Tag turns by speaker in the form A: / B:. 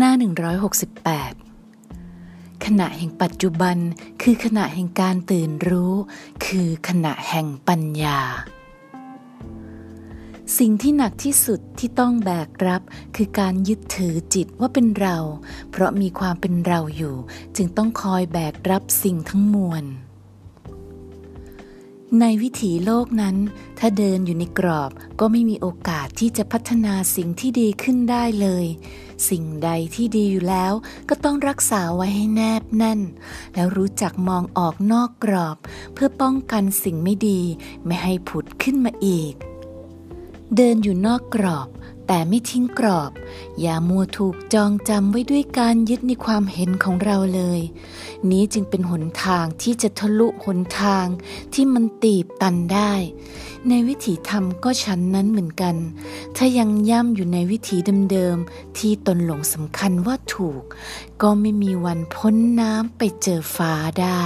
A: หน้า 168 ขณะแห่งปัจจุบันคือขณะแห่งการตื่นรู้ คือขณะแห่งปัญญา สิ่งที่หนักที่สุดที่ต้องแบกรับ คือการยึดถือจิตว่าเป็นเรา เพราะมีความเป็นเราอยู่ จึงต้องคอยแบกรับสิ่งทั้งมวล ในวิถีโลกนั้น ถ้าเดินอยู่ในกรอบก็ไม่มีโอกาสที่จะพัฒนาสิ่งที่ดีขึ้นได้เลย สิ่งใดที่ดีอยู่แล้วก็ต้องรักษาไว้ให้แนบแน่น แล้วรู้จักมองออกนอกกรอบ เพื่อป้องกันสิ่งไม่ดี ไม่ให้ผุดขึ้นมาอีก เดินอยู่นอกกรอบ แต่ไม่ทิ้งกรอบ อย่ามัวถูกจองจำไว้ด้วยการยึดในความเห็นของเราเลย นี้จึงเป็นหนทางที่จะทะลุหนทางที่มันตีบตันได้ ในวิถีธรรมก็ฉันนั้นเหมือนกัน ถ้ายังย่ำอยู่ในวิถีเดิมๆที่ตนหลงสำคัญว่าถูก ก็ไม่มีวันพ้นน้ำไปเจอฟ้าได้